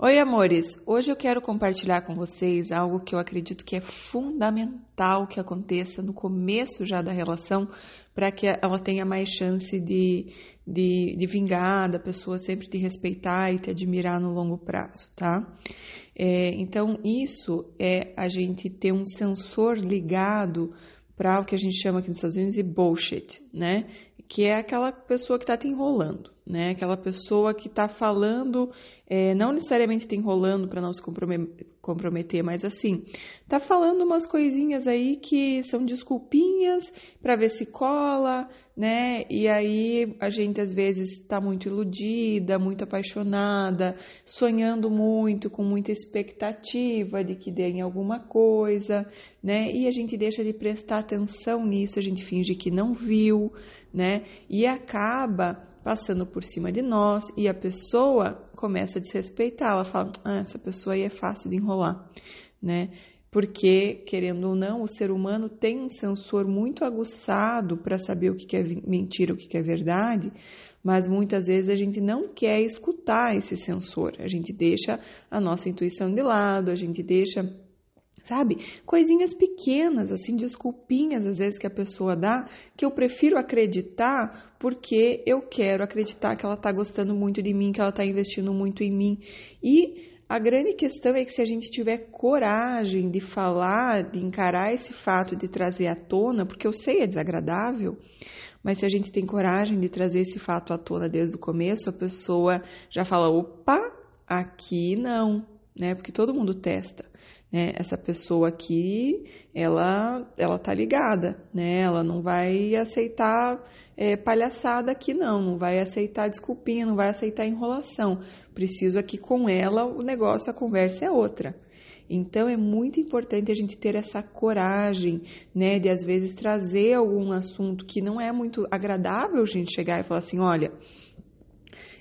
Oi, amores! Hoje eu quero compartilhar com vocês algo que eu acredito que é fundamental que aconteça no começo já da relação para que ela tenha mais chance de, de, de vingar, da pessoa sempre te respeitar e te admirar no longo prazo, tá? É, então, isso é a gente ter um sensor ligado para o que a gente chama aqui nos Estados Unidos de bullshit, né? Que é aquela pessoa que está te enrolando né? Aquela pessoa que está falando, é, não necessariamente está enrolando para não se comprometer, mas assim, está falando umas coisinhas aí que são desculpinhas para ver se cola, né? E aí a gente às vezes está muito iludida, muito apaixonada, sonhando muito, com muita expectativa de que dê em alguma coisa, né? E a gente deixa de prestar atenção nisso, a gente finge que não viu, né? E acaba passando por cima de nós e a pessoa começa a desrespeitar. Ela fala: ah, essa pessoa aí é fácil de enrolar, né? Porque, querendo ou não, o ser humano tem um sensor muito aguçado para saber o que é mentira, o que é verdade, mas muitas vezes a gente não quer escutar esse sensor. A gente deixa a nossa intuição de lado, a gente deixa sabe? Coisinhas pequenas, assim, desculpinhas às vezes que a pessoa dá, que eu prefiro acreditar porque eu quero acreditar que ela está gostando muito de mim, que ela está investindo muito em mim. E a grande questão é que se a gente tiver coragem de falar, de encarar esse fato, de trazer à tona, porque eu sei é desagradável, mas se a gente tem coragem de trazer esse fato à tona desde o começo, a pessoa já fala: opa, aqui não, né? Porque todo mundo testa né? Essa pessoa aqui, ela, ela tá ligada, né? Ela não vai aceitar é, palhaçada aqui não, não vai aceitar desculpinha, não vai aceitar enrolação. Preciso aqui com ela, o negócio, a conversa é outra. Então é muito importante a gente ter essa coragem, né, de às vezes trazer algum assunto que não é muito agradável a gente chegar e falar assim, olha,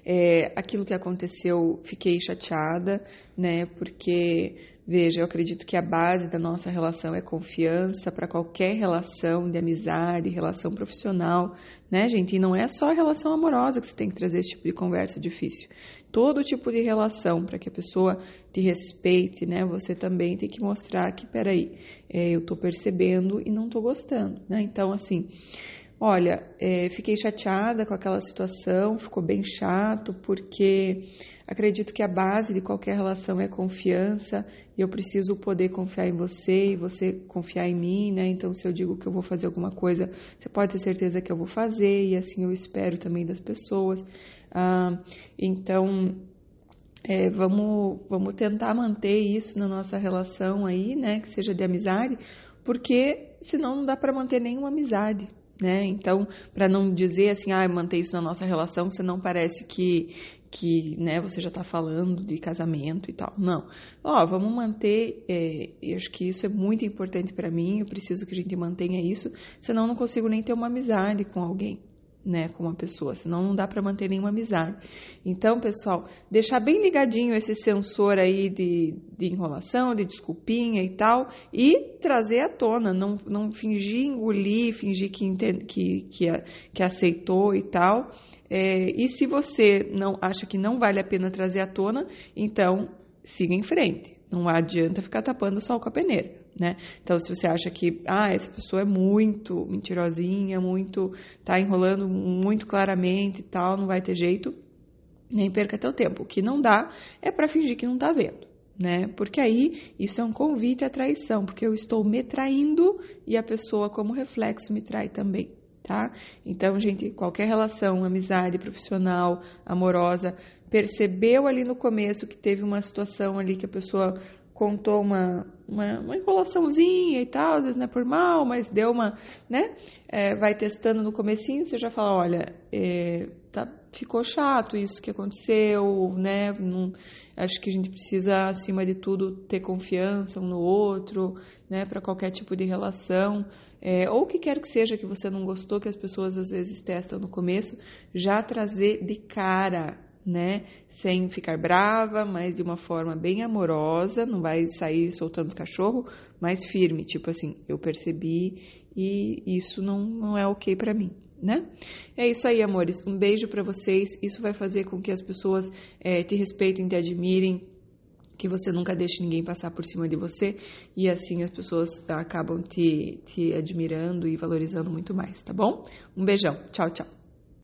é, aquilo que aconteceu, fiquei chateada, né, porque Veja, eu acredito que a base da nossa relação é confiança para qualquer relação de amizade, relação profissional, né, gente? E não é só a relação amorosa que você tem que trazer esse tipo de conversa difícil. Todo tipo de relação, para que a pessoa te respeite, né? Você também tem que mostrar que, peraí, é, eu estou percebendo e não estou gostando, né? Então, assim, olha, é, fiquei chateada com aquela situação, ficou bem chato, porque Acredito que a base de qualquer relação é confiança e eu preciso poder confiar em você e você confiar em mim, né? Então, se eu digo que eu vou fazer alguma coisa, você pode ter certeza que eu vou fazer e assim eu espero também das pessoas. Ah, então, é, vamos, vamos tentar manter isso na nossa relação aí, né? Que seja de amizade, porque senão não dá para manter nenhuma amizade. Né? Então, para não dizer assim, ah, manter isso na nossa relação, você não parece que que né, você já está falando de casamento e tal. Não. Ó, vamos manter. É, eu acho que isso é muito importante para mim. Eu preciso que a gente mantenha isso, senão eu não consigo nem ter uma amizade com alguém. Né, com uma pessoa, senão não dá para manter nenhuma amizade. Então, pessoal, deixar bem ligadinho esse sensor aí de, de enrolação, de desculpinha e tal, e trazer à tona, não, não fingir engolir, fingir que, entende, que, que, que aceitou e tal, é, e se você não acha que não vale a pena trazer à tona, então siga em frente. Não adianta ficar tapando o sol com a peneira, né? Então, se você acha que, ah, essa pessoa é muito mentirosinha, muito, tá enrolando muito claramente e tal, não vai ter jeito, nem perca teu tempo. O que não dá é para fingir que não tá vendo, né? Porque aí isso é um convite à traição, porque eu estou me traindo e a pessoa, como reflexo, me trai também tá? Então, gente, qualquer relação, amizade, profissional, amorosa, percebeu ali no começo que teve uma situação ali que a pessoa contou uma, uma, uma enrolaçãozinha e tal, às vezes não é por mal, mas deu uma, né? É, vai testando no comecinho, você já fala, olha, é, tá, ficou chato isso que aconteceu, né? Não, acho que a gente precisa, acima de tudo, ter confiança um no outro, né? Para qualquer tipo de relação. É, ou o que quer que seja que você não gostou, que as pessoas às vezes testam no começo, já trazer de cara né? Sem ficar brava, mas de uma forma bem amorosa, não vai sair soltando os cachorro, mas firme, tipo assim, eu percebi e isso não, não é ok para mim. Né? É isso aí, amores. Um beijo para vocês. Isso vai fazer com que as pessoas é, te respeitem, te admirem, que você nunca deixe ninguém passar por cima de você e assim as pessoas acabam te, te admirando e valorizando muito mais, tá bom? Um beijão. Tchau, tchau.